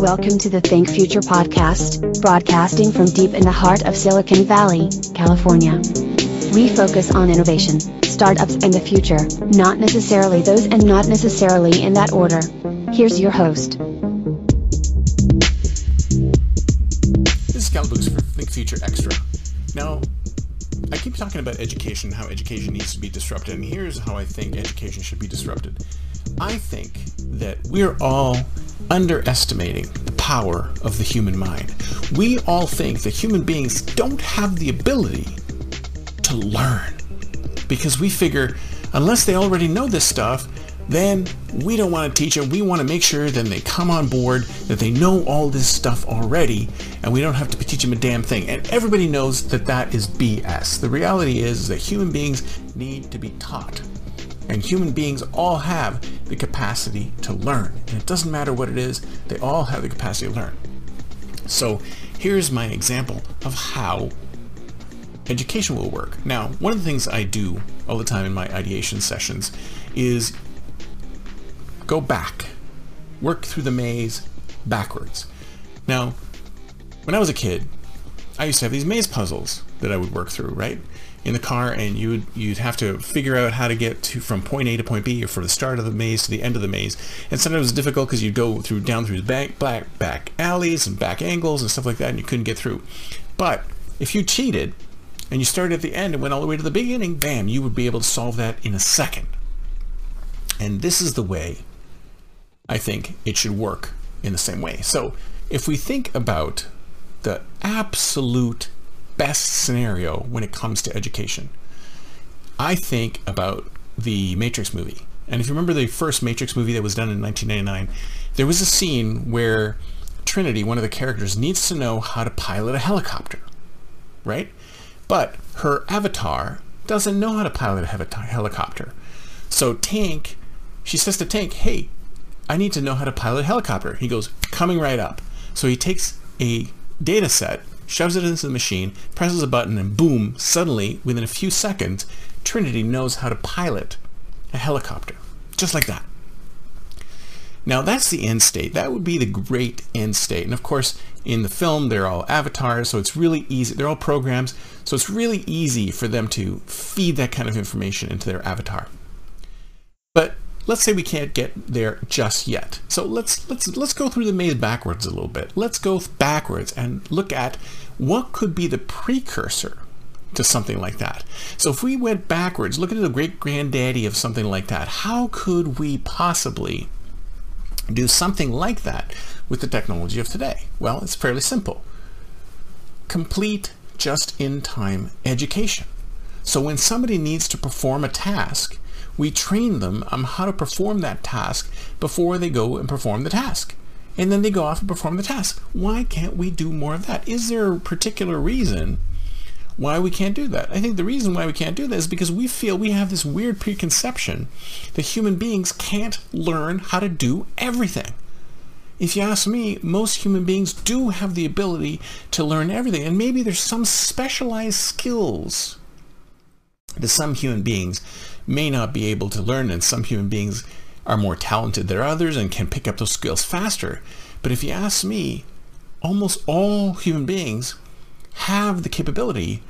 Welcome to the Think Future podcast, broadcasting from deep in the heart of Silicon Valley, California. We focus on innovation, startups, and the future, not necessarily those and not necessarily in that order. Here's your host. This is Kalaboukis for Think Future Extra. Now, I keep talking about education, how education needs to be disrupted, and here's how I think education should be disrupted. I think that we're all underestimating the power of the human mind. We all think that human beings don't have the ability to learn because we figure unless they already know this stuff, then we don't want to teach them. We want to make sure that they come on board, that they know all this stuff already, and we don't have to teach them a damn thing. And everybody knows that that is BS. The reality is that human beings need to be taught. And human beings all have the capacity to learn. And it doesn't matter what it is, they all have the capacity to learn. So here's my example of how education will work. Now, one of the things I do all the time in my ideation sessions is go back, work through the maze backwards. Now, when I was a kid, I used to have these maze puzzles that I would work through, right? In the car, and you would you'd have to figure out how to get to from point A to point B, or from the start of the maze to the end of the maze. And sometimes it was difficult because you'd go through down through the back back back alleys and back angles and stuff like that, and you couldn't get through. But if you cheated and you started at the end and went all the way to the beginning, bam, you would be able to solve that in a second. And this is the way I think it should work in the same way. So if we think about the absolute best scenario when it comes to education, I think about the Matrix movie. And if you remember the first Matrix movie that was done in 1999, there was a scene where Trinity, one of the characters, needs to know how to pilot a helicopter, right? But her avatar doesn't know how to pilot a helicopter. So Tank, she says to Tank, hey, I need to know how to pilot a helicopter. He goes, coming right up. So he takes a data set, shoves it into the machine, presses a button, and boom, suddenly, within a few seconds, Trinity knows how to pilot a helicopter. Just like that. Now that's the end state. That would be the great end state. And of course, in the film, they're all avatars, so it's really easy. They're all programs, so it's really easy for them to feed that kind of information into their avatar. But let's say we can't get there just yet. So let's let's let's go through the maze backwards a little bit. Let's go backwards and look at what could be the precursor to something like that. So if we went backwards, look at the great granddaddy of something like that. How could we possibly do something like that with the technology of today? Well, it's fairly simple. Complete just-in-time education. So when somebody needs to perform a task, we train them on how to perform that task before they go and perform the task. And then they go off and perform the task. Why can't we do more of that? Is there a particular reason why we can't do that? I think the reason why we can't do that is because we feel we have this weird preconception that human beings can't learn how to do everything. If you ask me, most human beings do have the ability to learn everything. And maybe there's some specialized skills that some human beings may not be able to learn and some human beings are more talented than others and can pick up those skills faster. But if you ask me, almost all human beings have the capability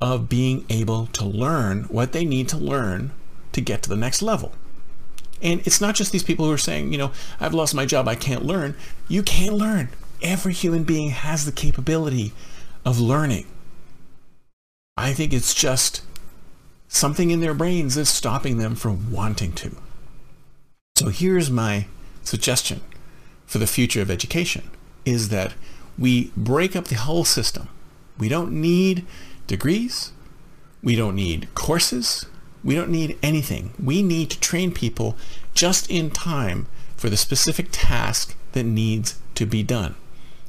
of being able to learn what they need to learn to get to the next level. And it's not just these people who are saying, you know, I've lost my job, I can't learn. You can learn. Every human being has the capability of learning. I think it's just something in their brains is stopping them from wanting to. So here's my suggestion for the future of education is that we break up the whole system. We don't need degrees. We don't need courses. We don't need anything. We need to train people just in time for the specific task that needs to be done.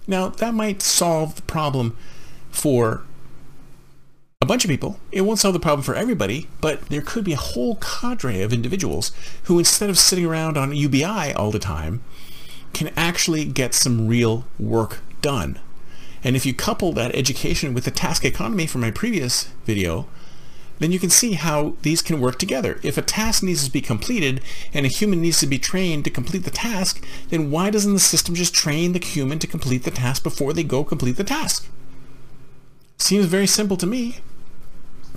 Now, that might solve the problem for a bunch of people. It won't solve the problem for everybody, but there could be a whole cadre of individuals who, instead of sitting around on UBI all the time, can actually get some real work done. And if you couple that education with the task economy from my previous video, then you can see how these can work together. If a task needs to be completed and a human needs to be trained to complete the task, then why doesn't the system just train the human to complete the task before they go complete the task? Seems very simple to me.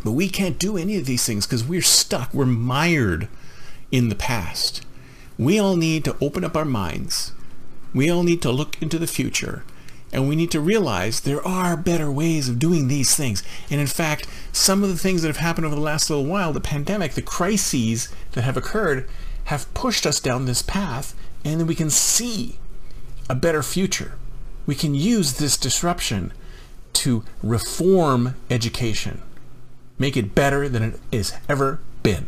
But we can't do any of these things because we're stuck. We're mired in the past. We all need to open up our minds. We all need to look into the future and we need to realize there are better ways of doing these things. And in fact, some of the things that have happened over the last little while, the pandemic, the crises that have occurred, have pushed us down this path, and then we can see a better future. We can use this disruption to reform education, make it better than it has ever been.